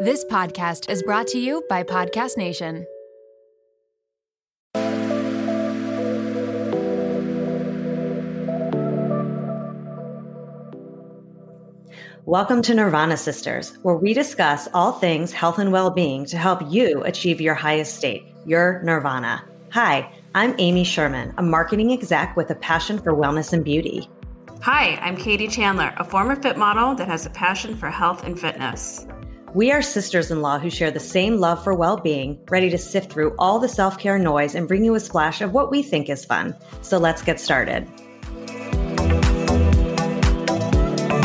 This podcast is brought to you by Podcast Nation. Welcome to Nirvana Sisters, where we discuss all things health and well being to help you achieve your highest state, your nirvana. Hi, I'm Amy Sherman, a marketing exec with a passion for wellness and beauty. Hi, I'm Katie Chandler, a former fit model that has a passion for health and fitness. We are sisters in law who share the same love for well being, ready to sift through all the self care noise and bring you a splash of what we think is fun. So let's get started.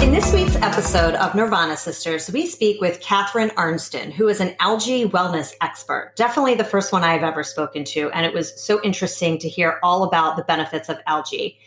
In this week's episode of Nirvana Sisters, we speak with Catherine Arnston, who is an algae wellness expert. Definitely the first one I've ever spoken to, and it was so interesting to hear all about the benefits of algae.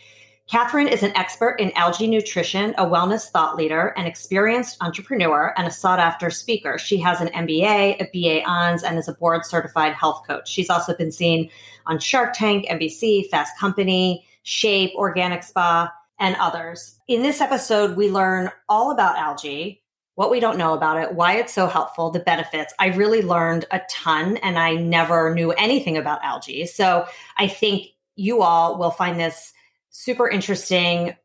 Catherine is an expert in algae nutrition, a wellness thought leader, an experienced entrepreneur, and a sought after speaker. She has an MBA, a BA ONS, and is a board certified health coach. She's also been seen on Shark Tank, NBC, Fast Company, Shape, Organic Spa, and others. In this episode, we learn all about algae, what we don't know about it, why it's so helpful, the benefits. I really learned a ton and I never knew anything about algae. So I think you all will find this super interesting,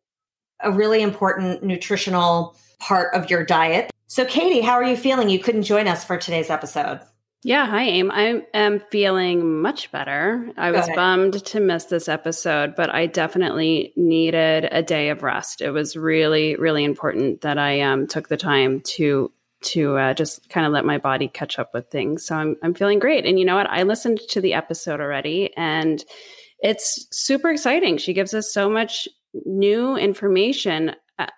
a really important nutritional part of your diet. So, Katie, how are you feeling? You couldn't join us for today's episode. Yeah, hi, Aim. I am feeling much better. I was bummed to miss this episode, but I definitely needed a day of rest. It was really, really important that I um, took the time to to uh, just kind of let my body catch up with things. So I'm I'm feeling great. And you know what? I listened to the episode already, and it's super exciting. She gives us so much new information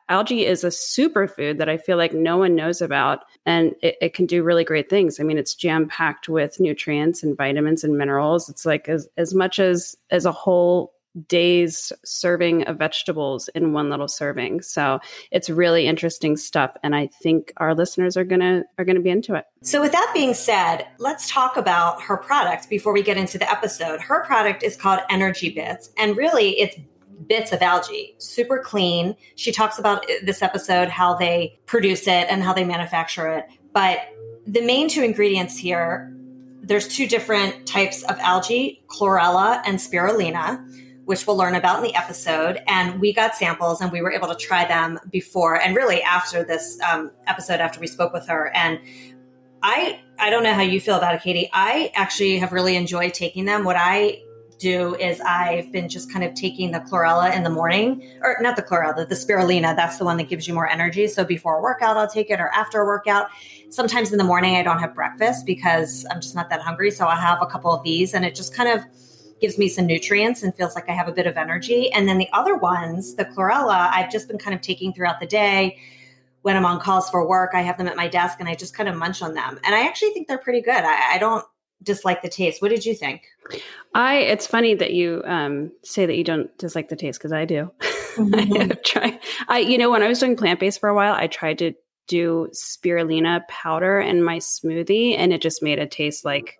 algae is a superfood that I feel like no one knows about, and it, it can do really great things. I mean, it's jam packed with nutrients and vitamins and minerals. It's like as as much as as a whole day's serving of vegetables in one little serving. So it's really interesting stuff and I think our listeners are going to are going to be into it. So with that being said, let's talk about her product before we get into the episode. Her product is called Energy Bits and really it's bits of algae, super clean. She talks about this episode how they produce it and how they manufacture it. But the main two ingredients here, there's two different types of algae, chlorella and spirulina, which we'll learn about in the episode. And we got samples and we were able to try them before and really after this um, episode, after we spoke with her. And I I don't know how you feel about it, Katie. I actually have really enjoyed taking them. What I do is I've been just kind of taking the chlorella in the morning, or not the chlorella, the spirulina. That's the one that gives you more energy. So before a workout, I'll take it, or after a workout. Sometimes in the morning, I don't have breakfast because I'm just not that hungry. So I have a couple of these, and it just kind of gives me some nutrients and feels like I have a bit of energy. And then the other ones, the chlorella, I've just been kind of taking throughout the day. When I'm on calls for work, I have them at my desk and I just kind of munch on them. And I actually think they're pretty good. I, I don't dislike the taste. What did you think? I it's funny that you um, say that you don't dislike the taste because I do. Mm-hmm. I try. I you know when I was doing plant based for a while, I tried to do spirulina powder in my smoothie, and it just made it taste like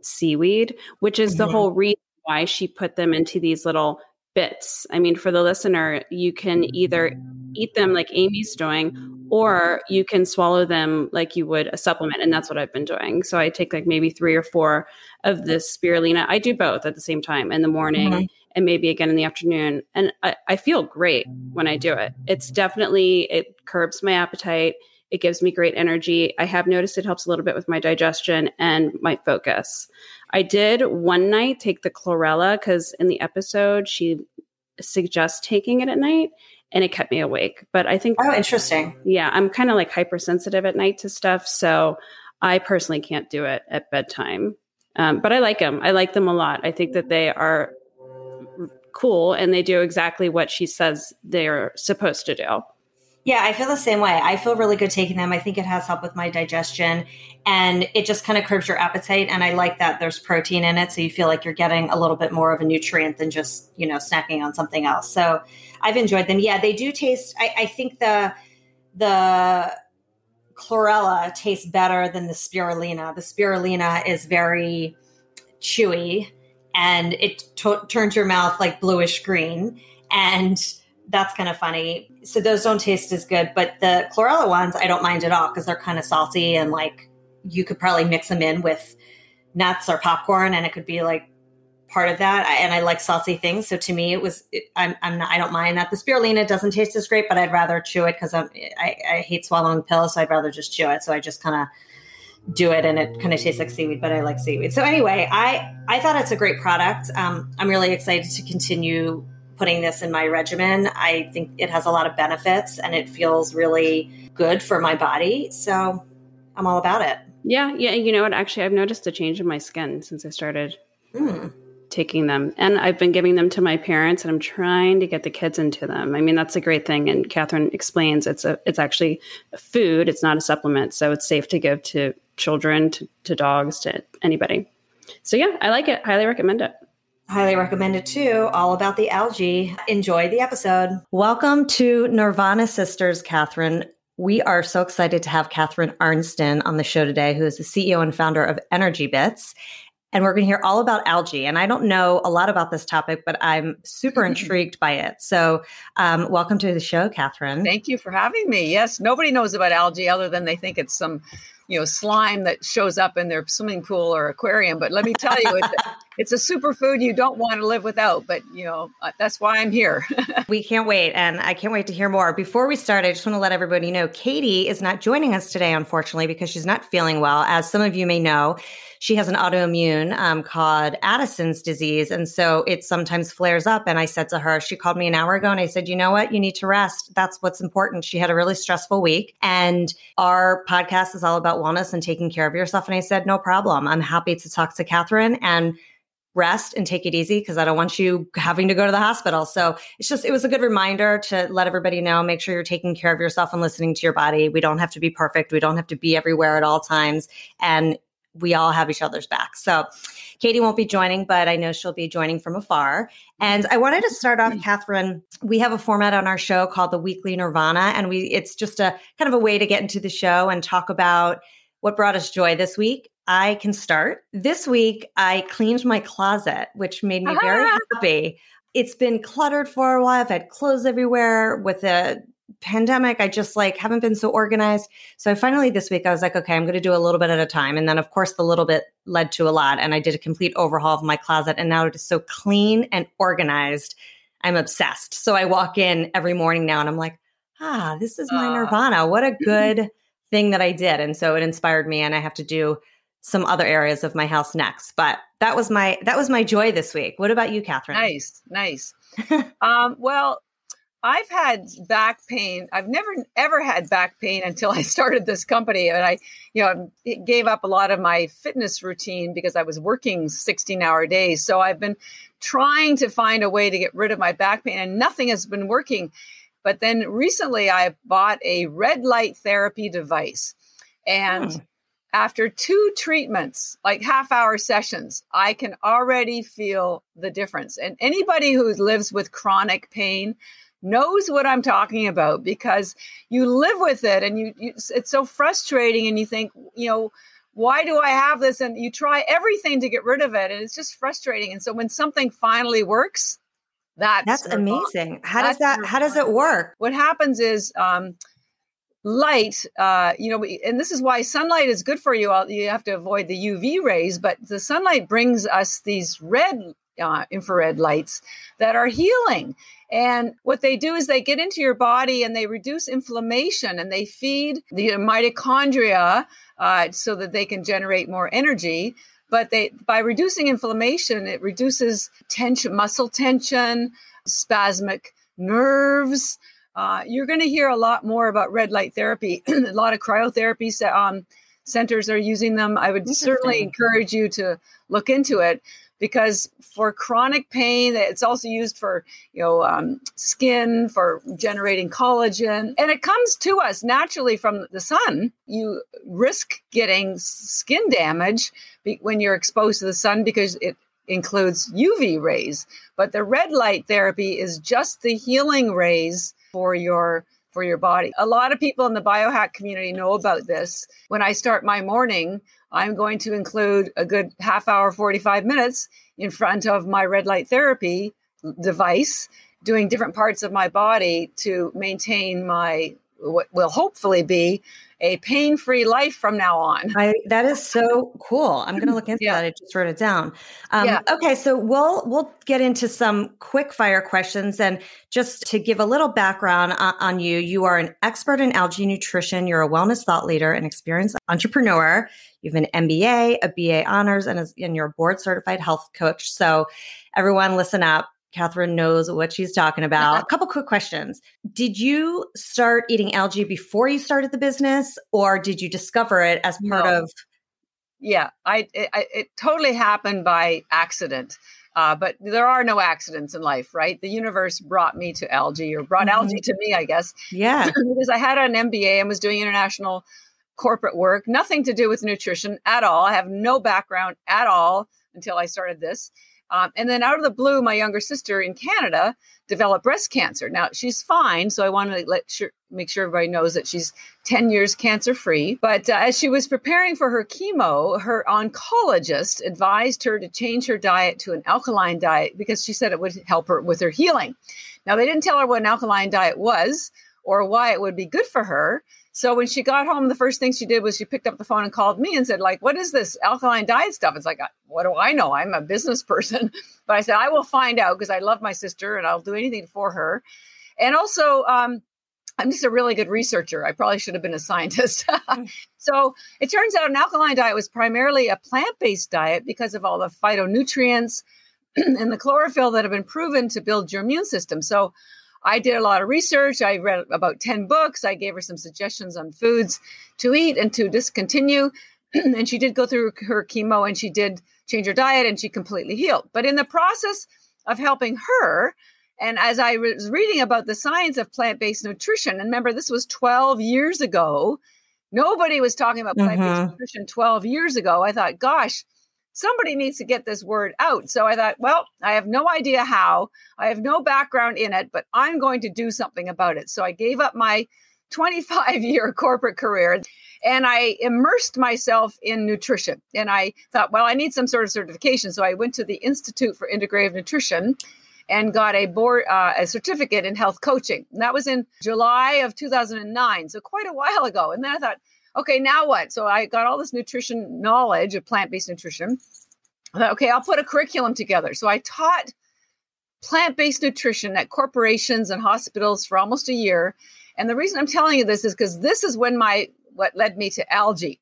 seaweed, which is mm-hmm. the whole reason why she put them into these little bits. I mean, for the listener, you can either eat them like Amy's doing, or you can swallow them like you would a supplement. And that's what I've been doing. So I take like maybe three or four of this spirulina. I do both at the same time in the morning mm-hmm. and maybe again in the afternoon. And I, I feel great when I do it. It's definitely, it curbs my appetite. It gives me great energy. I have noticed it helps a little bit with my digestion and my focus. I did one night take the chlorella because in the episode, she suggests taking it at night and it kept me awake. But I think, oh, interesting. Yeah, I'm kind of like hypersensitive at night to stuff. So I personally can't do it at bedtime. Um, but I like them. I like them a lot. I think that they are cool and they do exactly what she says they're supposed to do. Yeah, I feel the same way. I feel really good taking them. I think it has helped with my digestion and it just kind of curbs your appetite. And I like that there's protein in it. So you feel like you're getting a little bit more of a nutrient than just, you know, snacking on something else. So I've enjoyed them. Yeah, they do taste, I, I think the, the, chlorella tastes better than the spirulina. The spirulina is very chewy and it t- turns your mouth like bluish green. And that's kind of funny. So those don't taste as good, but the chlorella ones I don't mind at all because they're kind of salty and like you could probably mix them in with nuts or popcorn and it could be like part of that. I, and I like salty things, so to me it was it, I'm I'm not I don't mind that. The spirulina doesn't taste as great, but I'd rather chew it because I'm I hate swallowing pills, so I'd rather just chew it. So I just kind of do it and it kind of tastes like seaweed but i like seaweed so anyway i i thought it's a great product um, i'm really excited to continue putting this in my regimen i think it has a lot of benefits and it feels really good for my body so i'm all about it yeah yeah you know what actually i've noticed a change in my skin since i started mm. taking them and i've been giving them to my parents and i'm trying to get the kids into them i mean that's a great thing and catherine explains it's a it's actually a food it's not a supplement so it's safe to give to children to, to dogs to anybody. So yeah, I like it. Highly recommend it. Highly recommend it too. All about the algae. Enjoy the episode. Welcome to Nirvana Sisters, Catherine. We are so excited to have Catherine Arnston on the show today, who is the CEO and founder of Energy Bits. And we're going to hear all about algae. And I don't know a lot about this topic, but I'm super intrigued by it. So, um, welcome to the show, Catherine. Thank you for having me. Yes, nobody knows about algae other than they think it's some you know slime that shows up in their swimming pool or aquarium but let me tell you it's, it's a superfood you don't want to live without but you know uh, that's why i'm here we can't wait and i can't wait to hear more before we start i just want to let everybody know katie is not joining us today unfortunately because she's not feeling well as some of you may know she has an autoimmune um, called Addison's disease. And so it sometimes flares up. And I said to her, she called me an hour ago and I said, you know what? You need to rest. That's what's important. She had a really stressful week. And our podcast is all about wellness and taking care of yourself. And I said, no problem. I'm happy to talk to Catherine and rest and take it easy because I don't want you having to go to the hospital. So it's just, it was a good reminder to let everybody know, make sure you're taking care of yourself and listening to your body. We don't have to be perfect. We don't have to be everywhere at all times. And we all have each other's back. So Katie won't be joining, but I know she'll be joining from afar. And I wanted to start off, mm-hmm. Catherine. We have a format on our show called the Weekly Nirvana, and we it's just a kind of a way to get into the show and talk about what brought us joy this week. I can start. This week, I cleaned my closet, which made me very ah. happy. It's been cluttered for a while. I've had clothes everywhere with a pandemic, I just like haven't been so organized. So I finally this week I was like, okay, I'm going to do a little bit at a time. And then of course the little bit led to a lot. And I did a complete overhaul of my closet and now it is so clean and organized. I'm obsessed. So I walk in every morning now and I'm like, ah, this is my uh, nirvana. What a good thing that I did. And so it inspired me and I have to do some other areas of my house next. But that was my that was my joy this week. What about you, Catherine? Nice, nice. um, well, I've had back pain. I've never ever had back pain until I started this company, and I, you know, gave up a lot of my fitness routine because I was working 16-hour days. So I've been trying to find a way to get rid of my back pain, and nothing has been working. But then recently, I bought a red light therapy device, and hmm. after two treatments, like half-hour sessions, I can already feel the difference. And anybody who lives with chronic pain knows what I'm talking about because you live with it and you, you, it's so frustrating and you think, you know, why do I have this? And you try everything to get rid of it and it's just frustrating. And so when something finally works, that's, that's amazing. How that's does that, how does it work? What happens is, um, light uh, you know and this is why sunlight is good for you all you have to avoid the uv rays but the sunlight brings us these red uh, infrared lights that are healing and what they do is they get into your body and they reduce inflammation and they feed the mitochondria uh, so that they can generate more energy. But they by reducing inflammation, it reduces tension, muscle tension, spasmic nerves. Uh, you're going to hear a lot more about red light therapy. a lot of cryotherapy um, centers are using them. I would certainly encourage you to look into it because for chronic pain it's also used for you know um, skin for generating collagen. And it comes to us naturally from the sun. You risk getting skin damage when you're exposed to the sun because it includes uv rays. But the red light therapy is just the healing rays for your for your body. A lot of people in the biohack community know about this. When I start my morning, I'm going to include a good half hour, 45 minutes in front of my red light therapy device doing different parts of my body to maintain my what will hopefully be a pain-free life from now on. I, that is so cool. I'm going to look into yeah. that. I just wrote it down. Um, yeah. Okay, so we'll we'll get into some quick fire questions, and just to give a little background on, on you, you are an expert in algae nutrition. You're a wellness thought leader, and experienced entrepreneur. You have an MBA, a BA honors, and, a, and you're a board certified health coach. So, everyone, listen up. Catherine knows what she's talking about. a couple quick questions. Did you start eating algae before you started the business, or did you discover it as part no. of? Yeah, I it, it, totally happened by accident. Uh, but there are no accidents in life, right? The universe brought me to algae, or brought mm-hmm. algae to me, I guess. Yeah, because I had an MBA and was doing international corporate work, nothing to do with nutrition at all. I have no background at all until I started this. Um, and then out of the blue, my younger sister in Canada developed breast cancer. Now she's fine, so I want to let sure, make sure everybody knows that she's 10 years cancer free. But uh, as she was preparing for her chemo, her oncologist advised her to change her diet to an alkaline diet because she said it would help her with her healing. Now they didn't tell her what an alkaline diet was or why it would be good for her. So when she got home, the first thing she did was she picked up the phone and called me and said, like, what is this alkaline diet stuff? It's like, what do I know? I'm a business person. But I said, I will find out because I love my sister and I'll do anything for her. And also, um, I'm just a really good researcher. I probably should have been a scientist. So it turns out an alkaline diet was primarily a plant based diet because of all the phytonutrients and the chlorophyll that have been proven to build your immune system. So I did a lot of research. I read about 10 books. I gave her some suggestions on foods to eat and to discontinue. and she did go through her chemo and she did change her diet and she completely healed. But in the process of helping her, and as I was reading about the science of plant based nutrition, and remember, this was 12 years ago, nobody was talking about plant based mm-hmm. nutrition 12 years ago. I thought, gosh, somebody needs to get this word out. So I thought, well, I have no idea how. I have no background in it, but I'm going to do something about it. So I gave up my 25 year corporate career and I immersed myself in nutrition. And I thought, well, I need some sort of certification. So I went to the Institute for Integrative Nutrition and got a board uh, a certificate in health coaching. And that was in July of 2009, so quite a while ago. And then I thought, okay, now what? So I got all this nutrition knowledge of plant based nutrition. Thought, okay, I'll put a curriculum together. So I taught plant based nutrition at corporations and hospitals for almost a year. And the reason I'm telling you this is because this is when my what led me to algae.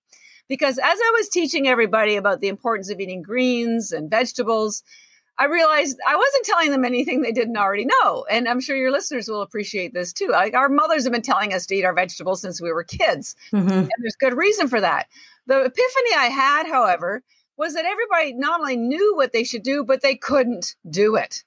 Because as I was teaching everybody about the importance of eating greens and vegetables, I realized I wasn't telling them anything they didn't already know. And I'm sure your listeners will appreciate this too. Like our mothers have been telling us to eat our vegetables since we were kids. Mm-hmm. And there's good reason for that. The epiphany I had, however, was that everybody not only knew what they should do, but they couldn't do it.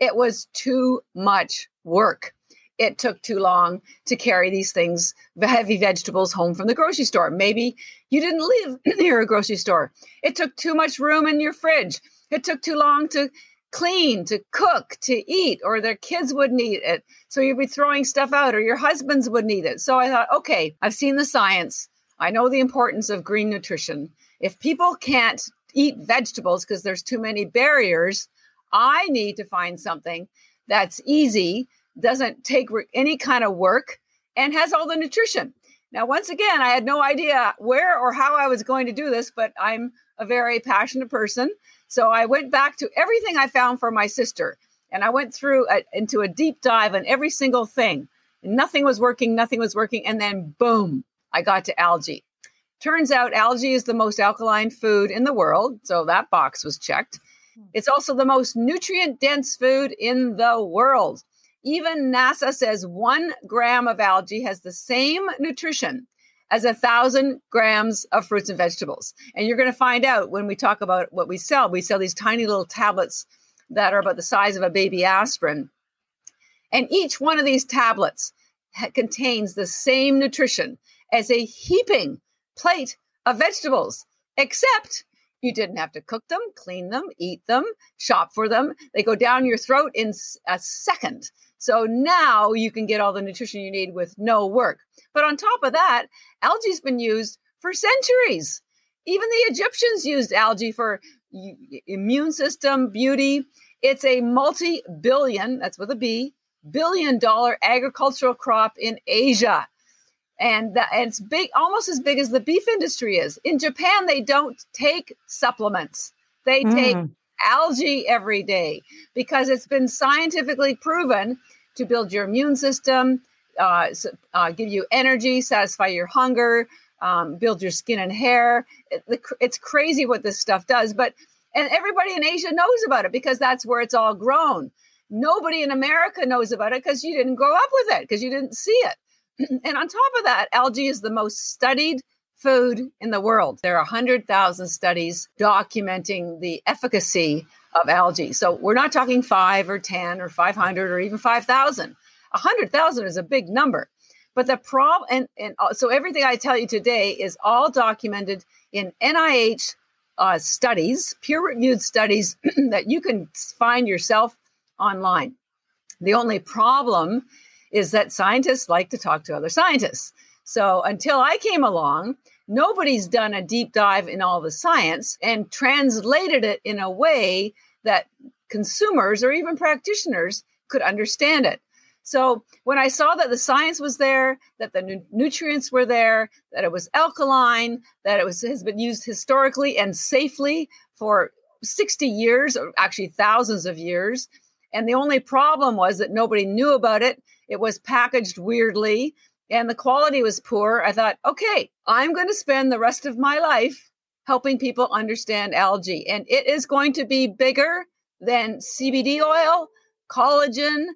It was too much work. It took too long to carry these things, the heavy vegetables, home from the grocery store. Maybe you didn't live near a grocery store. It took too much room in your fridge it took too long to clean, to cook, to eat, or their kids wouldn't eat it. So you'd be throwing stuff out, or your husbands wouldn't eat it. So I thought, okay, I've seen the science. I know the importance of green nutrition. If people can't eat vegetables because there's too many barriers, I need to find something that's easy, doesn't take any kind of work, and has all the nutrition. Now, once again, I had no idea where or how I was going to do this, but I'm a very passionate person. So I went back to everything I found for my sister and I went through a, into a deep dive on every single thing. Nothing was working, nothing was working. And then boom, I got to algae. Turns out algae is the most alkaline food in the world. So that box was checked. Hmm. It's also the most nutrient dense food in the world. Even NASA says one gram of algae has the same nutrition as a thousand grams of fruits and vegetables. And you're going to find out when we talk about what we sell. We sell these tiny little tablets that are about the size of a baby aspirin. And each one of these tablets ha- contains the same nutrition as a heaping plate of vegetables, except you didn't have to cook them, clean them, eat them, shop for them. They go down your throat in a second. So now you can get all the nutrition you need with no work. But on top of that, algae's been used for centuries. Even the Egyptians used algae for immune system, beauty. It's a multi billion, that's with a B, billion dollar agricultural crop in Asia. And, and it's big, almost as big as the beef industry is. In Japan, they don't take supplements, they mm. take algae every day because it's been scientifically proven to build your immune system, uh, uh, give you energy, satisfy your hunger, um, build your skin and hair. It, it's crazy what this stuff does, but and everybody in Asia knows about it because that's where it's all grown. Nobody in America knows about it because you didn't grow up with it because you didn't see it. and on top of that, algae is the most studied food in the world. There are 100,000 studies documenting the efficacy of algae. So we're not talking 5 or 10 or 500 or even 5,000. 100,000 is a big number. But the problem, and, and uh, so everything I tell you today is all documented in NIH uh, studies, peer reviewed studies that you can find yourself online. The only problem is that scientists like to talk to other scientists. So until I came along, nobody's done a deep dive in all the science and translated it in a way that consumers or even practitioners could understand it. So when I saw that the science was there, that the nu- nutrients were there, that it was alkaline, that it was has been used historically and safely for 60 years, or actually thousands of years, and the only problem was that nobody knew about it. It was packaged weirdly and the quality was poor. I thought, okay, I'm going to spend the rest of my life helping people understand algae. And it is going to be bigger than CBD oil, collagen,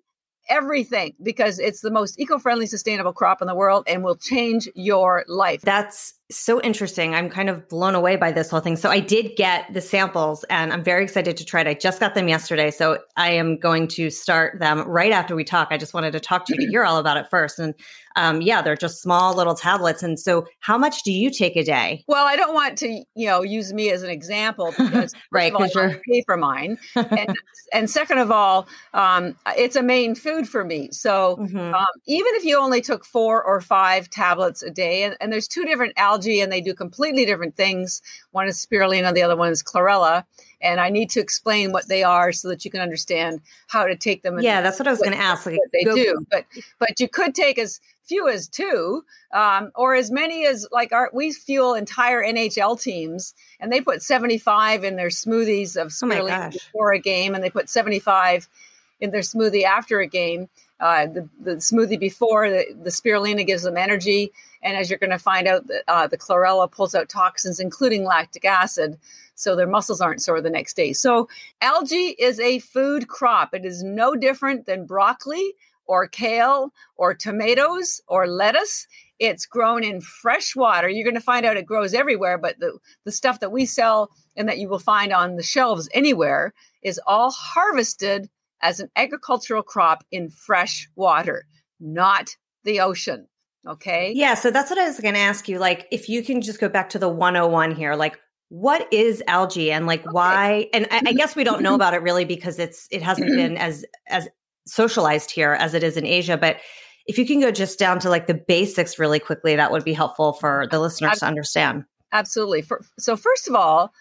everything because it's the most eco-friendly sustainable crop in the world and will change your life. That's so interesting. I'm kind of blown away by this whole thing. So I did get the samples and I'm very excited to try it. I just got them yesterday. So I am going to start them right after we talk. I just wanted to talk to you to hear all about it first. And um, yeah, they're just small little tablets. And so how much do you take a day? Well, I don't want to, you know, use me as an example because right, because you're pay for mine. and, and second of all, um, it's a main food for me. So mm-hmm. um, even if you only took four or five tablets a day, and, and there's two different algae and they do completely different things. One is spirulina, the other one is chlorella. And I need to explain what they are so that you can understand how to take them. Yeah, that's what I was going to ask. Like, they go, do, but but you could take as few as two, um, or as many as like our we fuel entire NHL teams, and they put seventy five in their smoothies of oh spirulina oh before a game, and they put seventy five in their smoothie after a game. Uh, the, the smoothie before the, the spirulina gives them energy. And as you're going to find out that uh, the chlorella pulls out toxins including lactic acid so their muscles aren't sore the next day. So algae is a food crop. It is no different than broccoli or kale or tomatoes or lettuce. It's grown in fresh water. You're going to find out it grows everywhere but the, the stuff that we sell and that you will find on the shelves anywhere is all harvested as an agricultural crop in fresh water, not the ocean. Okay. Yeah. So that's what I was going to ask you. Like, if you can just go back to the 101 here, like, what is algae and like okay. why? And I, I mm-hmm. guess we don't know mm-hmm. about it really because it's, it hasn't mm-hmm. been as, as socialized here as it is in Asia. But if you can go just down to like the basics really quickly, that would be helpful for the listeners to understand. Absolutely. For, so, first of all,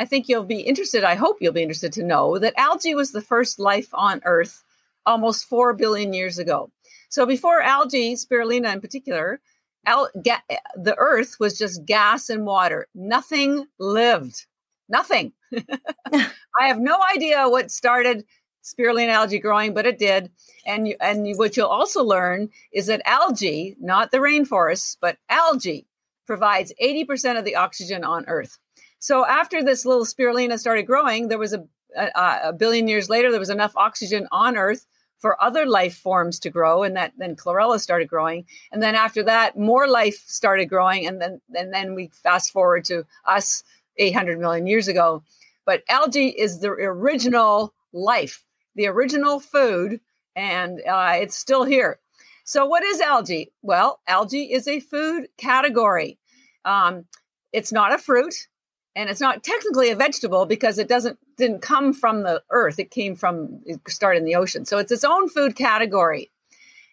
I think you'll be interested, I hope you'll be interested to know that algae was the first life on Earth almost 4 billion years ago. So before algae, spirulina in particular, al- ga- the Earth was just gas and water. Nothing lived. Nothing. I have no idea what started spirulina algae growing, but it did. And you, and what you'll also learn is that algae, not the rainforests, but algae, provides 80% of the oxygen on Earth. So after this little spirulina started growing, there was a, a, a billion years later, there was enough oxygen on Earth for other life forms to grow and that then chlorella started growing. And then after that more life started growing and then and then we fast forward to us 800 million years ago. But algae is the original life the original food and uh, it's still here. So what is algae? Well algae is a food category. Um, it's not a fruit and it's not technically a vegetable because it doesn't didn't come from the earth it came from it started in the ocean so it's its own food category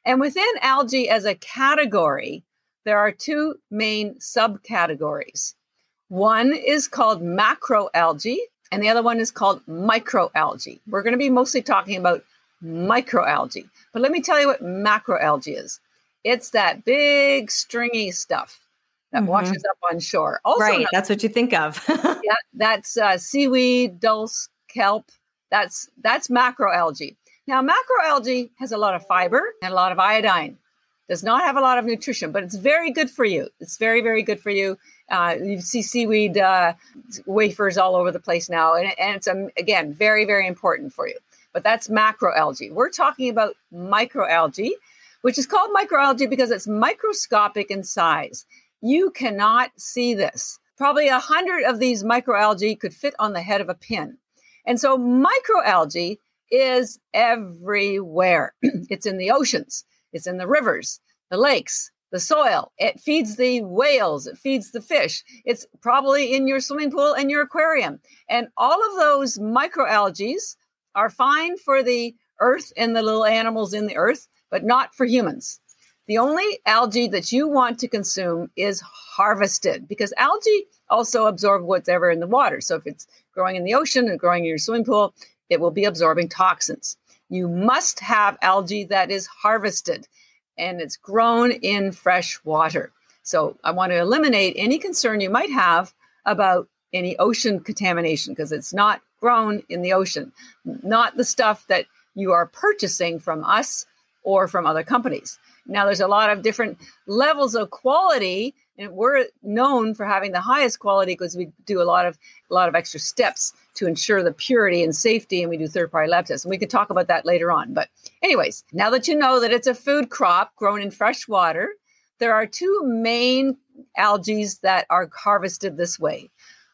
and within algae as a category there are two main subcategories one is called macroalgae and the other one is called microalgae. We're going to be mostly talking about microalgae. But let me tell you what macroalgae is. It's that big stringy stuff that mm-hmm. washes up on shore. Also right, not, that's what you think of. yeah, that's uh, seaweed, dulse, kelp. That's that's macroalgae. Now, macroalgae has a lot of fiber and a lot of iodine. Does not have a lot of nutrition, but it's very good for you. It's very, very good for you. Uh, you see seaweed uh, wafers all over the place now, and, and it's um, again very, very important for you. But that's macroalgae. We're talking about microalgae, which is called microalgae because it's microscopic in size. You cannot see this. Probably a hundred of these microalgae could fit on the head of a pin. And so microalgae is everywhere. it's in the oceans, it's in the rivers, the lakes, the soil. It feeds the whales, it feeds the fish. It's probably in your swimming pool and your aquarium. And all of those microalgae are fine for the earth and the little animals in the earth, but not for humans. The only algae that you want to consume is harvested because algae also absorb whatever in the water. So if it's growing in the ocean and growing in your swimming pool, it will be absorbing toxins. You must have algae that is harvested and it's grown in fresh water. So I want to eliminate any concern you might have about any ocean contamination because it's not grown in the ocean, not the stuff that you are purchasing from us or from other companies. Now, there's a lot of different levels of quality, and we're known for having the highest quality because we do a lot of a lot of extra steps to ensure the purity and safety, and we do third party lab tests. And we can talk about that later on. But, anyways, now that you know that it's a food crop grown in fresh water, there are two main algae that are harvested this way.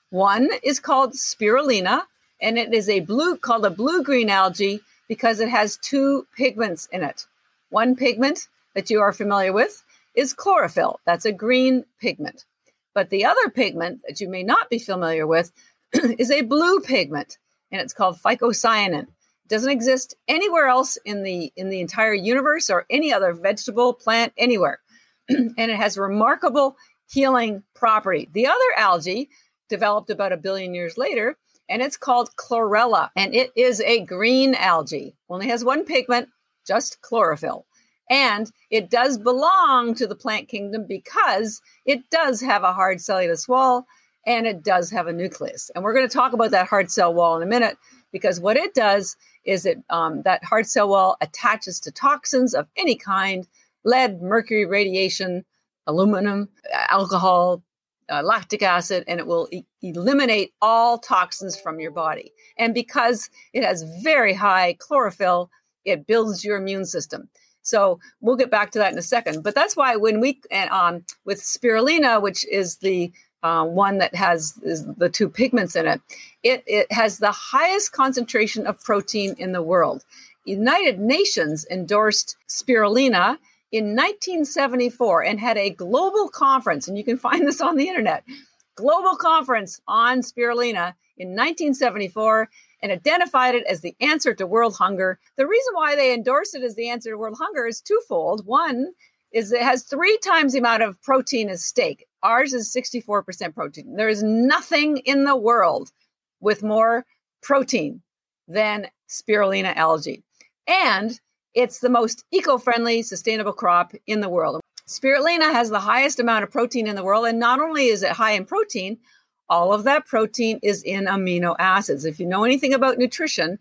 One is called spirulina, and it is a blue called a blue green algae because it has two pigments in it. One pigment that you are familiar with is chlorophyll. That's a green pigment. But the other pigment that you may not be familiar with is a blue pigment, and it's called phycocyanin. It doesn't exist anywhere else in the in the entire universe or any other vegetable, plant, anywhere. and it has remarkable healing property. The other algae developed about a billion years later, and it's called chlorella, and it is a green algae. Only has one pigment, just chlorophyll. And it does belong to the plant kingdom because it does have a hard cellulose wall and it does have a nucleus. And we're going to talk about that hard cell wall in a minute because what it does is it um, that hard cell wall attaches to toxins of any kind lead, mercury, radiation, aluminum, alcohol, uh, lactic acid, and it will e- eliminate all toxins from your body. And because it has very high chlorophyll, it builds your immune system. So we'll get back to that in a second. But that's why when we um, with spirulina, which is the uh, one that has the two pigments in it, it, it has the highest concentration of protein in the world. United Nations endorsed spirulina in 1974 and had a global conference, and you can find this on the internet. Global conference on spirulina in 1974 and identified it as the answer to world hunger. The reason why they endorse it as the answer to world hunger is twofold. One is it has three times the amount of protein as steak. Ours is 64% protein. There is nothing in the world with more protein than spirulina algae. And it's the most eco friendly, sustainable crop in the world. Spirulina has the highest amount of protein in the world. And not only is it high in protein, all of that protein is in amino acids. If you know anything about nutrition,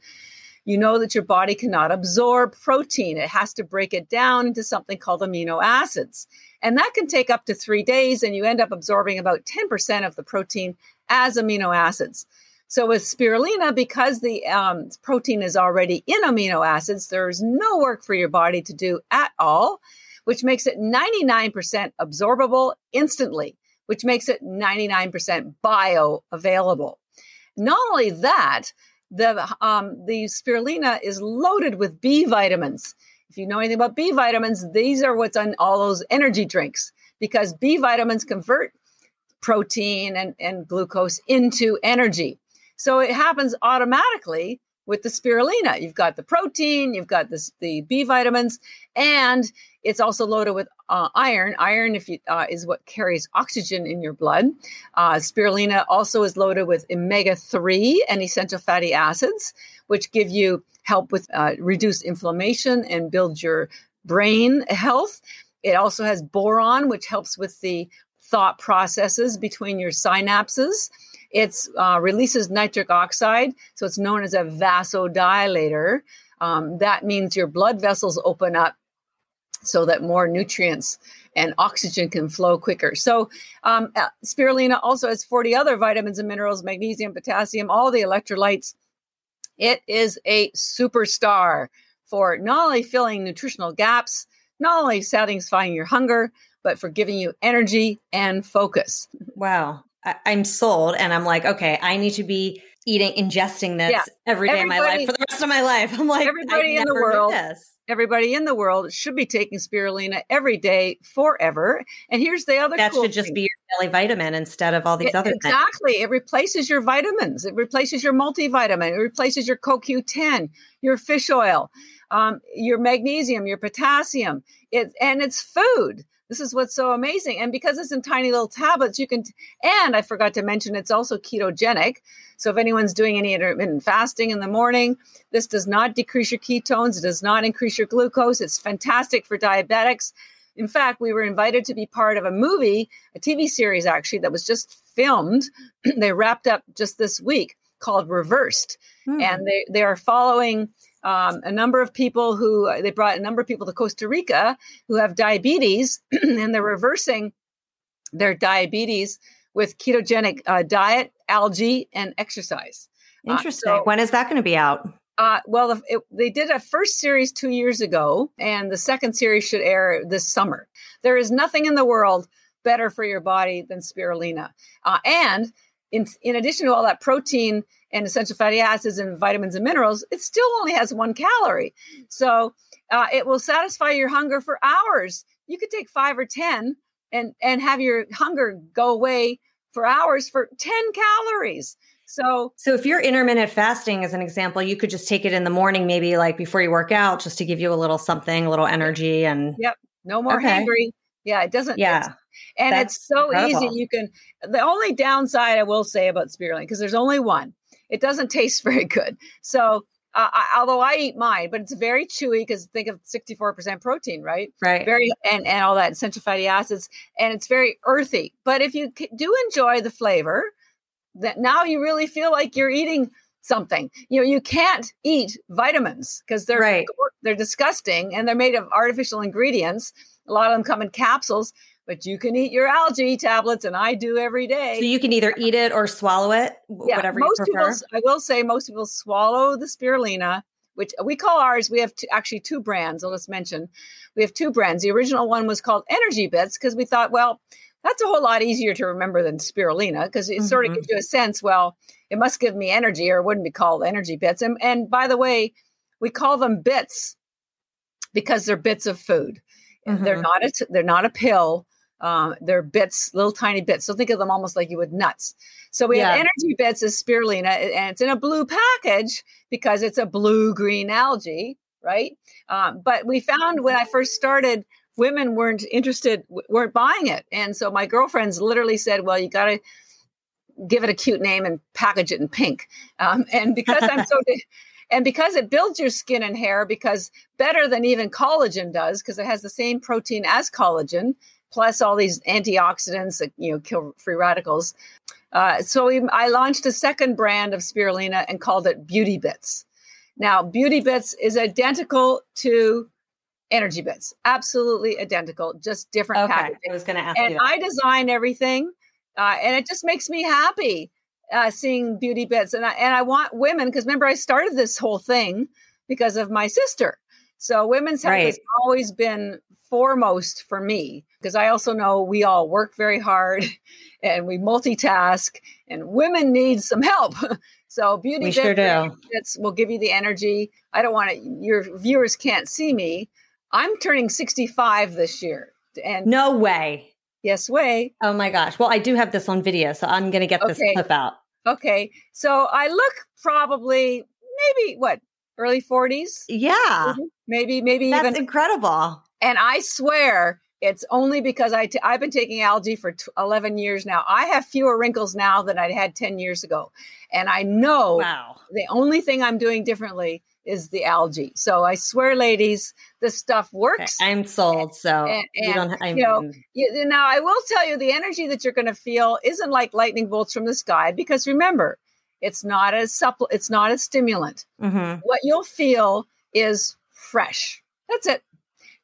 you know that your body cannot absorb protein. It has to break it down into something called amino acids. And that can take up to three days, and you end up absorbing about 10% of the protein as amino acids. So with spirulina, because the um, protein is already in amino acids, there's no work for your body to do at all, which makes it 99% absorbable instantly which makes it 99% bioavailable. Not only that, the um, the spirulina is loaded with B vitamins. If you know anything about B vitamins, these are what's on all those energy drinks because B vitamins convert protein and, and glucose into energy. So it happens automatically with the spirulina. You've got the protein, you've got this, the B vitamins, and It's also loaded with uh, iron. Iron, if you, uh, is what carries oxygen in your blood. Uh, spirulina also is loaded with omega three and essential fatty acids, which give you help with uh, reduce inflammation and build your brain health. It also has boron, which helps with the thought processes between your synapses. It uh, releases nitric oxide, so it's known as a vasodilator. Um, that means your blood vessels open up so that more nutrients and oxygen can flow quicker. So, um, uh, spirulina also has 40 other vitamins and minerals, magnesium, potassium, all the electrolytes. It is a superstar for not only filling nutritional gaps, not only satisfying your hunger, but for giving you energy and focus. Wow. I- am sold. And I'm like, okay, I need to be eating, ingesting this yeah. every day everybody, of my life for the rest of my life. I'm like, everybody in the world, everybody in the world should be taking spirulina every day forever. And here's the other that cool should just thing. be your daily vitamin instead of all these it, other exactly. Things. It replaces your vitamins. It replaces your multivitamin. It replaces your CoQ10, your fish oil, um, your magnesium, your potassium. It and it's food. This is what's so amazing. And because it's in tiny little tablets, you can, and I forgot to mention, it's also ketogenic. So if anyone's doing any intermittent fasting in the morning, this does not decrease your ketones. It does not increase your glucose. It's fantastic for diabetics. In fact, we were invited to be part of a movie, a TV series actually, that was just filmed. they wrapped up just this week called Reversed. Hmm. And they, they are following um, a number of people who they brought a number of people to Costa Rica who have diabetes, and they're reversing their diabetes with ketogenic uh, diet, algae, and exercise. Interesting. Uh, so, when is that going to be out? Uh, well, it, they did a first series two years ago, and the second series should air this summer. There is nothing in the world better for your body than spirulina. Uh, and in, in addition to all that protein and essential fatty acids and vitamins and minerals, it still only has one calorie. So uh, it will satisfy your hunger for hours. You could take five or 10 and, and have your hunger go away for hours for 10 calories. So, so if you're intermittent fasting, as an example, you could just take it in the morning, maybe like before you work out, just to give you a little something, a little energy, and yep, no more okay. hangry. Yeah, it doesn't. Yeah, and That's it's so incredible. easy. You can. The only downside I will say about spirulina because there's only one it doesn't taste very good. So, uh, I, although I eat mine, but it's very chewy because think of 64% protein, right? Right. Very, and, and all that essential fatty acids, and it's very earthy. But if you do enjoy the flavor, that now you really feel like you're eating something. You know, you can't eat vitamins because they're right. they're disgusting and they're made of artificial ingredients. A lot of them come in capsules but you can eat your algae tablets, and I do every day. So you can either eat it or swallow it, yeah, whatever most you prefer. People, I will say most people swallow the spirulina, which we call ours. We have two, actually two brands. I'll just mention we have two brands. The original one was called Energy Bits because we thought, well, that's a whole lot easier to remember than spirulina because it mm-hmm. sort of mm-hmm. gives you a sense. Well, it must give me energy, or it wouldn't be called Energy Bits. And and by the way, we call them bits because they're bits of food. Mm-hmm. They're not a they're not a pill. Um, they're bits, little tiny bits. So think of them almost like you would nuts. So we yeah. have energy bits as spirulina, and it's in a blue package because it's a blue green algae, right? Um, but we found when I first started, women weren't interested, weren't buying it, and so my girlfriends literally said, "Well, you got to." give it a cute name and package it in pink um, and because i'm so and because it builds your skin and hair because better than even collagen does because it has the same protein as collagen plus all these antioxidants that you know kill free radicals. Uh, so we, I launched a second brand of spirulina and called it Beauty Bits. Now, Beauty Bits is identical to Energy Bits, absolutely identical, just different okay. packaging. I was going to ask and I design everything, uh, and it just makes me happy uh, seeing Beauty Bits. And I, and I want women because remember I started this whole thing because of my sister. So women's health right. has always been foremost for me because I also know we all work very hard and we multitask and women need some help. so beauty we sure do. will give you the energy. I don't want to your viewers can't see me. I'm turning 65 this year. And no way. Yes, way. Oh my gosh. Well, I do have this on video, so I'm going to get okay. this clip out. Okay. So I look probably maybe what early 40s yeah mm-hmm. maybe maybe that's even incredible And I swear it's only because i t- I've been taking algae for t- 11 years now. I have fewer wrinkles now than I had 10 years ago. And I know Wow. the only thing I'm doing differently is the algae. So I swear, ladies, this stuff Okay, works. I'm sold. So And- you don't. I'm, you know, You- now, I will tell you the energy that you're going to feel isn't like lightning bolts from the sky because remember, it's not a supple, it's not a stimulant. Mhm. What you'll feel is fresh. That's it.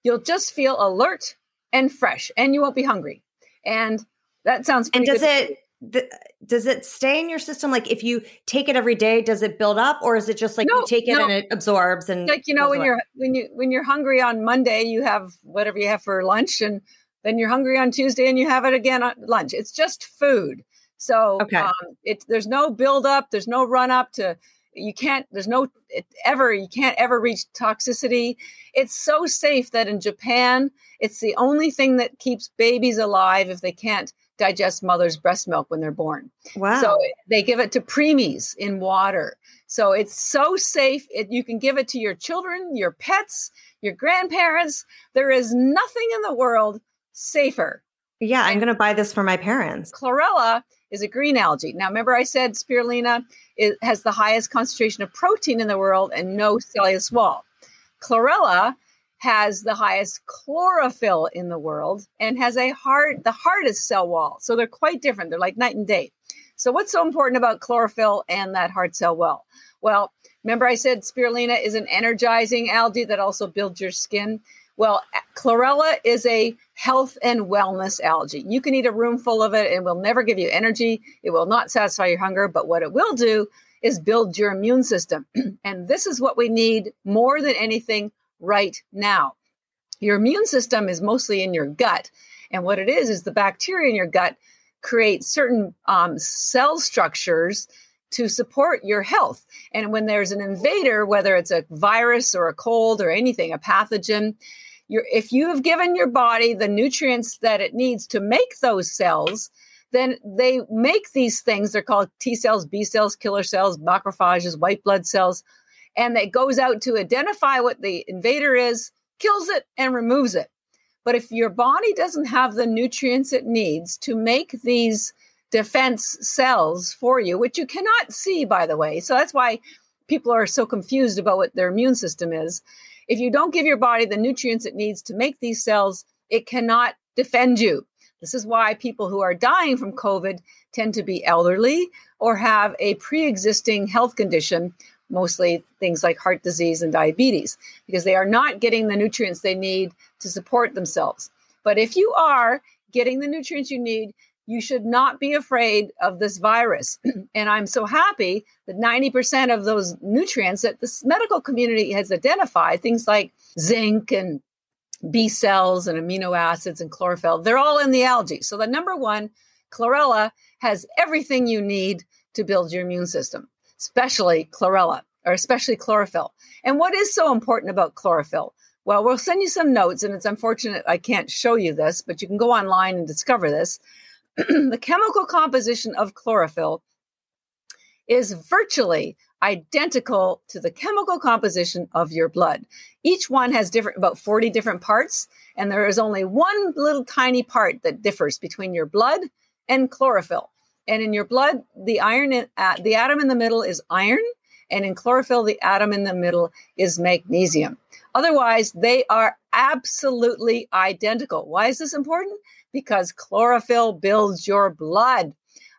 You'll just feel alert and fresh, and you won't be hungry. And that sounds And does good. it? th- Does it stay in your system? Like if you take it every day, does it build up, or is it just like No, you take it no. and it absorbs and like you know when away? you're when you when you're hungry on Monday, you have whatever you have for lunch, and then you're hungry on Tuesday, and you have it again on lunch. It's just food. So Okay. um, it there's no build up, there's no run up to you can't there's no it, ever you can't ever reach toxicity. It's so safe that in Japan, it's the only thing that keeps babies alive if they can't digest mother's breast milk when they're born. Wow. So they give it to preemies in water. So it's so safe. It, you can give it to your children, your pets, your grandparents. There is nothing in the world safer. Yeah, I'm going to buy this for my parents. Chlorella is a green algae. Now, remember I said spirulina is, has the highest concentration of protein in the world and no cellulose wall. Chlorella has the highest chlorophyll in the world and has a hard, the hardest cell wall. So they're quite different. They're like night and day. So what's so important about chlorophyll and that hard cell wall? Well, remember I said spirulina is an energizing algae that also builds your skin. Well, chlorella is a health and wellness algae. You can eat a room full of it and will never give you energy. It will not satisfy your hunger, but what it will do is build your immune system. and this is what we need more than anything right now. Your immune system is mostly in your gut. And what it is, is the bacteria in your gut create certain um, cell structures to support your health. And when there's an invader, whether it's a virus or a cold or anything, a pathogen, you're, if you have given your body the nutrients that it needs to make those cells, then they make these things. They're called T cells, B cells, killer cells, macrophages, white blood cells. And it goes out to identify what the invader is, kills it, and removes it. But if your body doesn't have the nutrients it needs to make these defense cells for you, which you cannot see, by the way, so that's why people are so confused about what their immune system is. If you don't give your body the nutrients it needs to make these cells, it cannot defend you. This is why people who are dying from COVID tend to be elderly or have a pre existing health condition, mostly things like heart disease and diabetes, because they are not getting the nutrients they need to support themselves. But if you are getting the nutrients you need, you should not be afraid of this virus. and I'm so happy that 90% of those nutrients that the medical community has identified, things like zinc and B cells and amino acids and chlorophyll, they're all in the algae. So the number one, chlorella has everything you need to build your immune system, especially chlorella or especially chlorophyll. And what is so important about chlorophyll? Well, we'll send you some notes, and it's unfortunate I can't show you this, but you can go online and discover this. the chemical composition of chlorophyll is virtually identical to the chemical composition of your blood. Each one has different about 40 different parts and there is only one little tiny part that differs between your blood and chlorophyll. And in your blood, the iron uh, the atom in the middle is iron and in chlorophyll the atom in the middle is magnesium. Otherwise, they are absolutely identical. Why is this important? Because chlorophyll builds your blood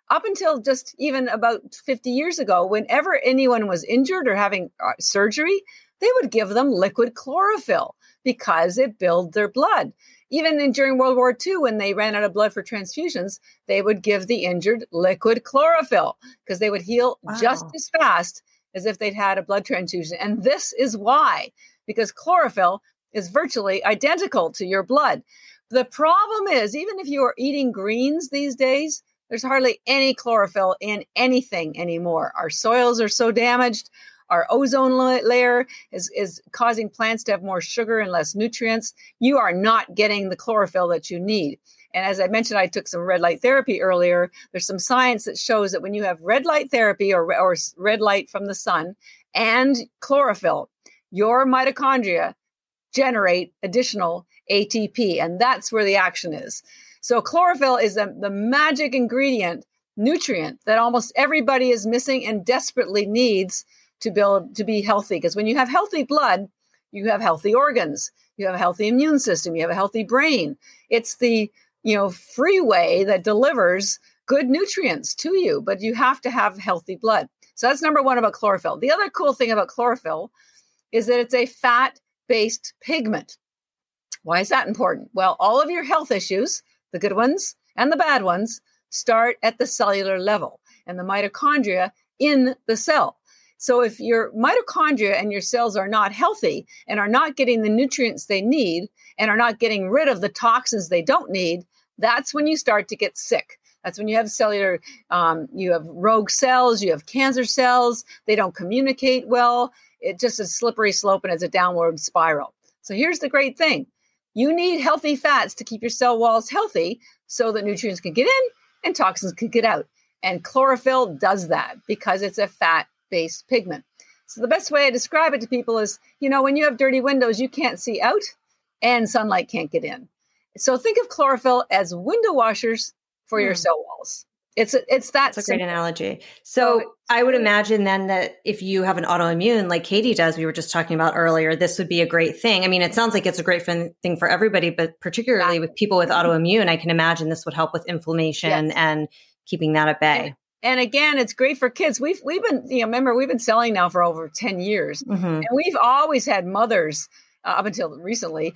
up until just even about 50 years ago, whenever anyone was injured or having uh, surgery, they would give them liquid chlorophyll because it built their blood. Even in, during World War II, when they ran out of blood for transfusions, they would give the injured liquid chlorophyll because they would heal wow. just as fast as if they'd had a blood transfusion. And this is why, because chlorophyll is virtually identical to your blood. The problem is, even if you are eating greens these days, there's hardly any chlorophyll in anything anymore. Our soils are so damaged. Our ozone layer is, is causing plants to have more sugar and less nutrients. You are not getting the chlorophyll that you need. And as I mentioned, I took some red light therapy earlier. There's some science that shows that when you have red light therapy or, or red light from the sun and chlorophyll, your mitochondria generate additional ATP, and that's where the action is. So chlorophyll is the, the magic ingredient, nutrient that almost everybody is missing and desperately needs to build to be healthy. Because when you have healthy blood, you have healthy organs, you have a healthy immune system, you have a healthy brain. It's the you know freeway that delivers good nutrients to you, but you have to have healthy blood. So that's number one about chlorophyll. The other cool thing about chlorophyll is that it's a fat based pigment. Why is that important? Well, all of your health issues, the good ones and the bad ones, start at the cellular level and the mitochondria in the cell. So if your mitochondria and your cells are not healthy and are not getting the nutrients they need and are not getting rid of the toxins they don't need, that's when you start to get sick. That's when you have cellular, um, you have rogue cells, you have cancer cells, they don't communicate well. It just a slippery slope and it's a downward spiral. So here's the great thing you need healthy fats to keep your cell walls healthy so that nutrients can get in and toxins can get out. And chlorophyll does that because it's a fat based pigment. So the best way I describe it to people is you know, when you have dirty windows, you can't see out and sunlight can't get in. So think of chlorophyll as window washers for your hmm. cell walls. It's it's that. That's a great analogy. So, so I would imagine then that if you have an autoimmune like Katie does, we were just talking about earlier, this would be a great thing. I mean, it sounds like it's a great thing for everybody, but particularly yeah. with people with autoimmune, I can imagine this would help with inflammation yes. and keeping that at bay. And again, it's great for kids. We've we've been, you know, remember we've been selling now for over ten years, mm-hmm. and we've always had mothers uh, up until recently,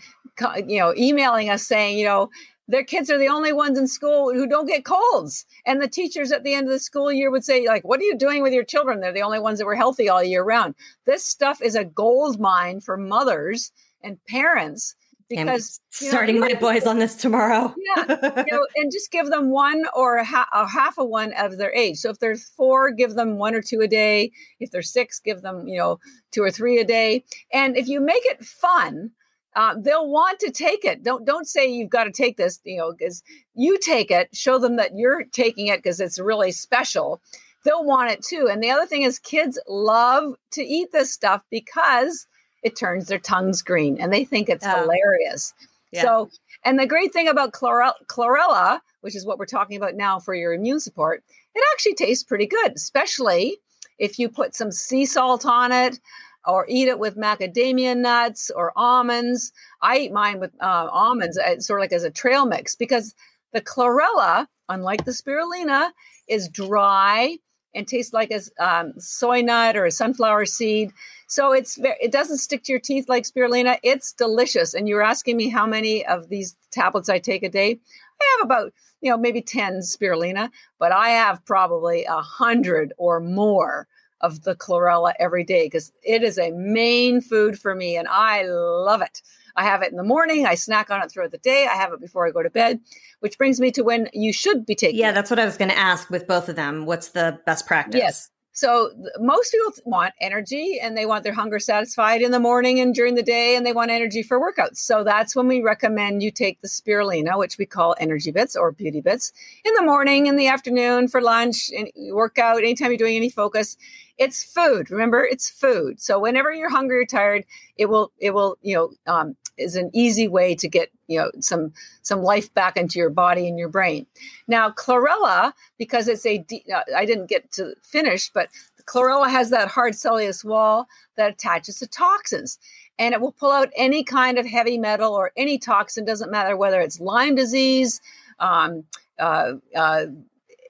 you know, emailing us saying, you know, their kids are the only ones in school who don't get colds. And the teachers at the end of the school year would say, like, what are you doing with your children? They're the only ones that were healthy all year round. This stuff is a gold mine for mothers and parents because you know, starting my boys on this tomorrow. yeah, you know, and just give them one or a, ha- a half of one of their age. So if they're four, give them one or two a day. If they're six, give them you know two or three a day. And if you make it fun, uh, they'll want to take it. Don't don't say you've got to take this, you know, because you take it. Show them that you're taking it because it's really special. They'll want it too. And the other thing is, kids love to eat this stuff because it turns their tongues green and they think it's hilarious. Yeah. So, and the great thing about chlorella, chlorella, which is what we're talking about now for your immune support, it actually tastes pretty good, especially if you put some sea salt on it or eat it with macadamia nuts or almonds. I eat mine with uh, almonds, uh, sort of like as a trail mix, because the chlorella, unlike the spirulina, is dry and tastes like a um, soy nut or a sunflower seed. So it's it doesn't stick to your teeth like spirulina. It's delicious. And you were asking me how many of these tablets I take a day. I have about you know maybe ten spirulina, but I have probably a hundred or more of the chlorella every day because it is a main food for me and I love it. I have it in the morning. I snack on it throughout the day. I have it before I go to bed, which brings me to when you should be taking Yeah, it. that's what I was going to ask with both of them. What's the best practice? Yes. So most people want energy and they want their hunger satisfied in the morning and during the day and they want energy for workouts. So that's when we recommend you take the spirulina, which we call energy bits or beauty bits, in the morning, in the afternoon for lunch and workout, anytime you're doing any focus. It's food. Remember, it's food. So whenever you're hungry or tired, it will it will, you know, um, is an easy way to get you know some some life back into your body and your brain. Now chlorella, because it's a uh, I didn't get to finish, but chlorella has that hard cellulose wall that attaches to toxins. And it will pull out any kind of heavy metal or any toxin, doesn't matter whether it's Lyme disease, um, uh, uh,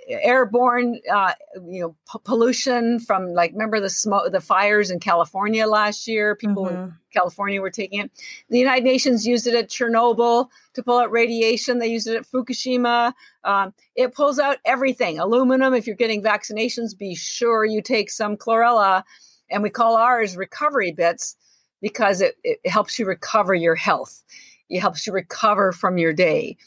airborne uh, you know p- pollution from like remember the smoke the fires in california last year? People mm-hmm. in california were taking it. The united nations used it at chernobyl to pull out radiation. They used it at fukushima. Um, it pulls out everything. Aluminum if you're getting vaccinations be sure you take some chlorella and we call ours recovery bits because it, it helps you recover your health. It helps you recover from your day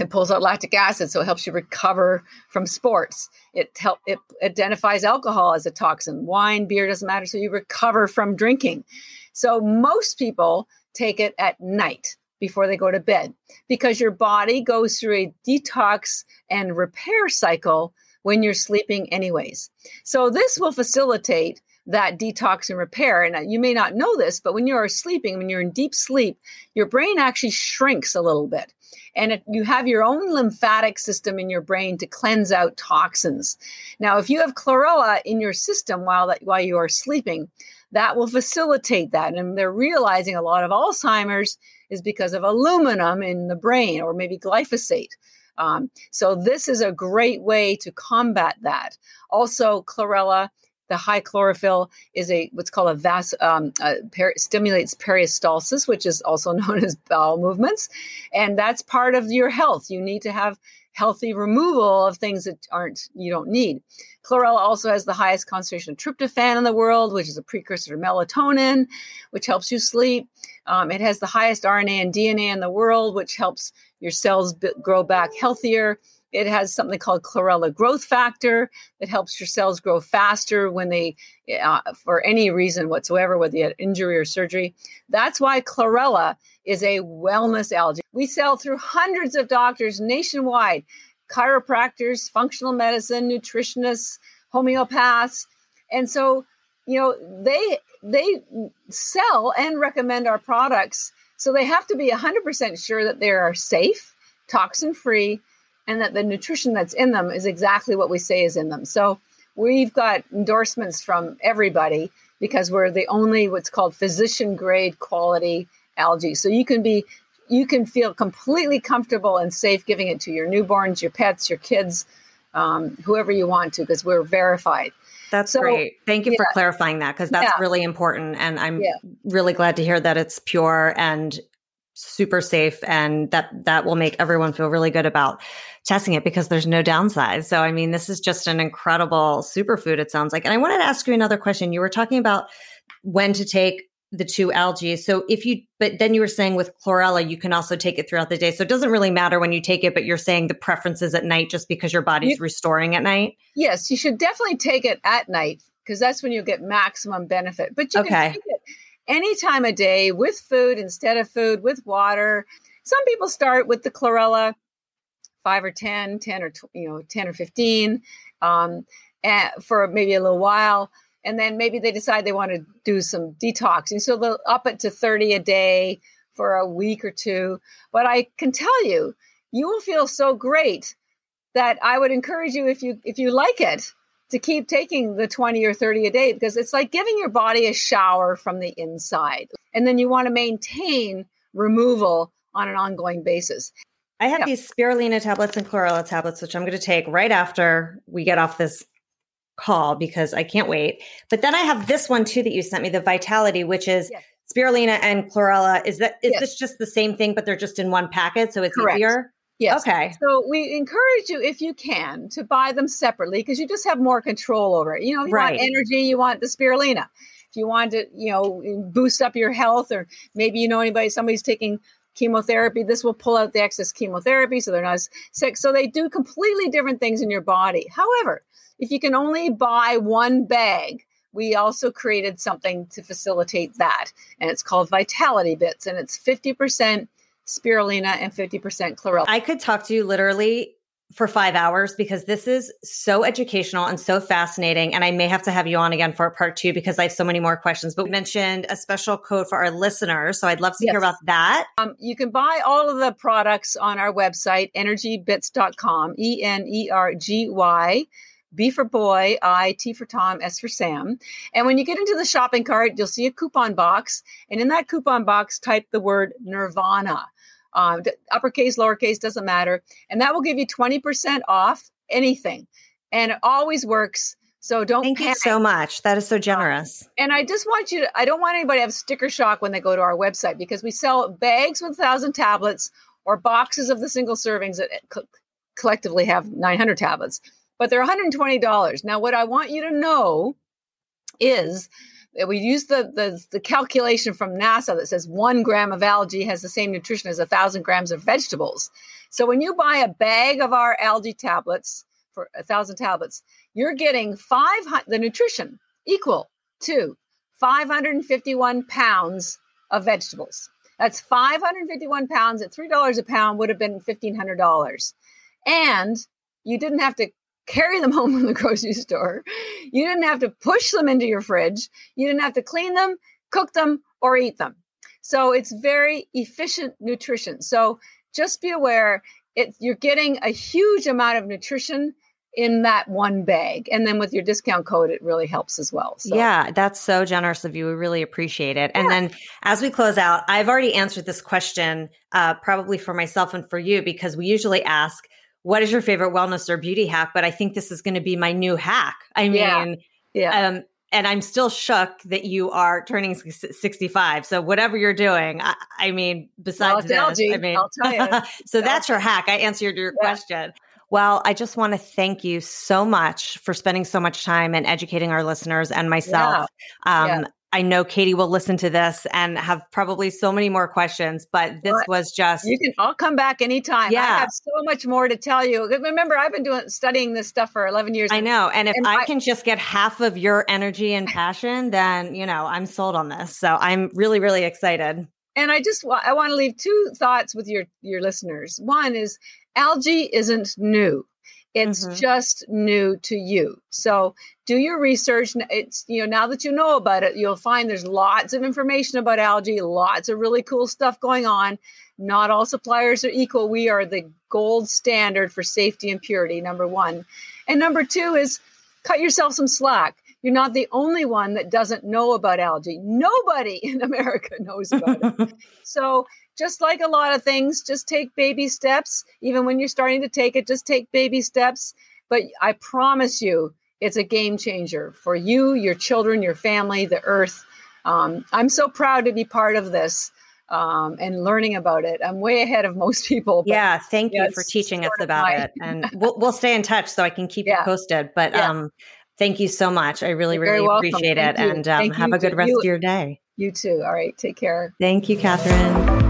it pulls out lactic acid, so it helps you recover from sports. It help it identifies alcohol as a toxin. Wine, beer doesn't matter, so you recover from drinking. So most people take it at night before they go to bed because your body goes through a detox and repair cycle when you're sleeping anyways. So this will facilitate that detox and repair. And you may not know this, but when you are sleeping, when you're in deep sleep, your brain actually shrinks a little bit. And it, you have your own lymphatic system in your brain to cleanse out toxins. Now, if you have chlorella in your system while, that, while you are sleeping, that will facilitate that. And they're realizing a lot of Alzheimer's is because of aluminum in the brain or maybe glyphosate. Um, so this is a great way to combat that. Also, chlorella, the high chlorophyll, is a what's called a vas um, uh, per- stimulates peristalsis, which is also known as bowel movements, and that's part of your health. You need to have healthy removal of things that aren't you don't need. Chlorella also has the highest concentration of tryptophan in the world, which is a precursor to melatonin, which helps you sleep. Um, it has the highest RNA and DNA in the world, which helps your cells b- grow back healthier. It has something called chlorella growth factor that helps your cells grow faster when they, uh, for any reason whatsoever, whether you had injury or surgery. That's why chlorella is a wellness algae. We sell through hundreds of doctors nationwide chiropractors, functional medicine, nutritionists, homeopaths. And so, you know, they they sell and recommend our products. So they have to be 100% sure that they are safe, toxin free, and that the nutrition that's in them is exactly what we say is in them. So we've got endorsements from everybody because we're the only what's called physician grade quality algae. So you can be you can feel completely comfortable and safe giving it to your newborns, your pets, your kids, um, whoever you want to, because we're verified. That's so, great. Thank you yeah. for clarifying that because that's yeah. really important. And I'm yeah. really glad to hear that it's pure and super safe and that that will make everyone feel really good about testing it because there's no downside. So I mean this is just an incredible superfood it sounds like. And I wanted to ask you another question. You were talking about when to take the two algae. So if you, but then you were saying with chlorella, you can also take it throughout the day. So it doesn't really matter when you take it, but you're saying the preference is at night just because your body's you, restoring at night. Yes, you should definitely take it at night because that's when you get maximum benefit. But you okay. can take it any time of day with food instead of food, with water. Some people start with the chlorella, five or 10, 10 or, you know, 10 or 15 um, for maybe a little while and then maybe they decide they want to do some detoxing so they'll up it to 30 a day for a week or two but i can tell you you will feel so great that i would encourage you if you if you like it to keep taking the 20 or 30 a day because it's like giving your body a shower from the inside and then you want to maintain removal on an ongoing basis I have these spirulina tablets and chlorella tablets, which I'm going to take right after we get off this call because I can't wait. But then I have this one too that you sent me, the Vitality, which is yes. spirulina and chlorella. Is that is yes. this just the same thing, but they're just in one packet, so it's Correct. easier? Yes. Okay. So we encourage you, if you can, to buy them separately because you just have more control over it. You know, you right. want energy, you want the spirulina. If you want to, you know, boost up your health, or maybe you know anybody, somebody's taking chemotherapy, this will pull out the excess chemotherapy so they're not sick. So they do completely different things in your body. However, if you can only buy one bag, we also created something to facilitate that. And it's called Vitality Bits, and it's 50% spirulina and 50% chlorella. I could talk to you literally for five hours because this is so educational and so fascinating. And I may have to have you on again for part two because I have so many more questions. But we mentioned a special code for our listeners. So I'd love to yes. hear about that. Um, you can buy all of the products on our website, energybits.com, E N E R G Y B for boy, I, T for Tom, S for Sam. And when you get into the shopping cart, you'll see a coupon box. And in that coupon box, type the word Nirvana. Um, uppercase, lowercase, doesn't matter. And that will give you 20% off anything. And it always works. So don't Thank panic. you so much. That is so generous. and I just want you to, I don't want anybody to have sticker shock when they go to our website because we sell bags with a thousand tablets or boxes of the single servings that collectively have 900 tablets but they're $120. Now, what I want you to know is we use the, the, the calculation from NASA that says one gram of algae has the same nutrition as a thousand grams of vegetables. So when you buy a bag of our algae tablets for a thousand tablets, you're getting five the nutrition equal to 551 pounds of vegetables. That's 551 pounds at $3 a pound would have been $1,500. And you didn't have to carry them home from the grocery store. You didn't have to push them into your fridge. You didn't have to clean them, cook them, or eat them. So it's very efficient nutrition. So just be aware it, you're getting a huge amount of nutrition in that one bag. And then with your discount code, it really helps as well. So. Yeah, that's so generous of you. We really appreciate it. Yeah. And then as we close out, I've already answered this question, uh, probably for myself and for you, because we usually ask, what is your favorite wellness or beauty hack? But I think this is going to be my new hack. I mean, yeah. yeah. Um, and I'm still shook that you are turning 65. So whatever you're doing, I, I mean, besides well, this, I mean, I'll tell you. so that's your hack. I answered your yeah. question. Well, I just want to thank you so much for spending so much time and educating our listeners and myself. Yeah. Um, yeah. I know Katie will listen to this and have probably so many more questions, but this was just You can all come back anytime. Yeah. I have so much more to tell you. Remember, I've been doing studying this stuff for 11 years. I know. And if and I, I, can just get half of your energy and passion, then, you know, I'm sold on this. So I'm really really excited. And I just I want to leave two thoughts with your your listeners. One is algae isn't new. It's mm-hmm. just new to you. So do your research. It's, you know, now that you know about it, you'll find there's lots of information about algae, lots of really cool stuff going on. Not all suppliers are equal. We are the gold standard for safety and purity, number one. And number two is cut yourself some slack. You're not the only one that doesn't know about algae. Nobody in America knows about it. so just like a lot of things, just take baby steps. Even when you're starting to take it, just take baby steps. But I promise you, it's a game changer for you, your children, your family, the earth. Um, I'm so proud to be part of this um, and learning about it. I'm way ahead of most people. yeah, thank you for teaching us about my... it, and we'll we'll stay in touch so I can keep yeah. you posted. But yeah. um, thank you so much. I really You're really appreciate it, and um, have a good rest you. of your day. You too. All right, take care. Thank you, Catherine.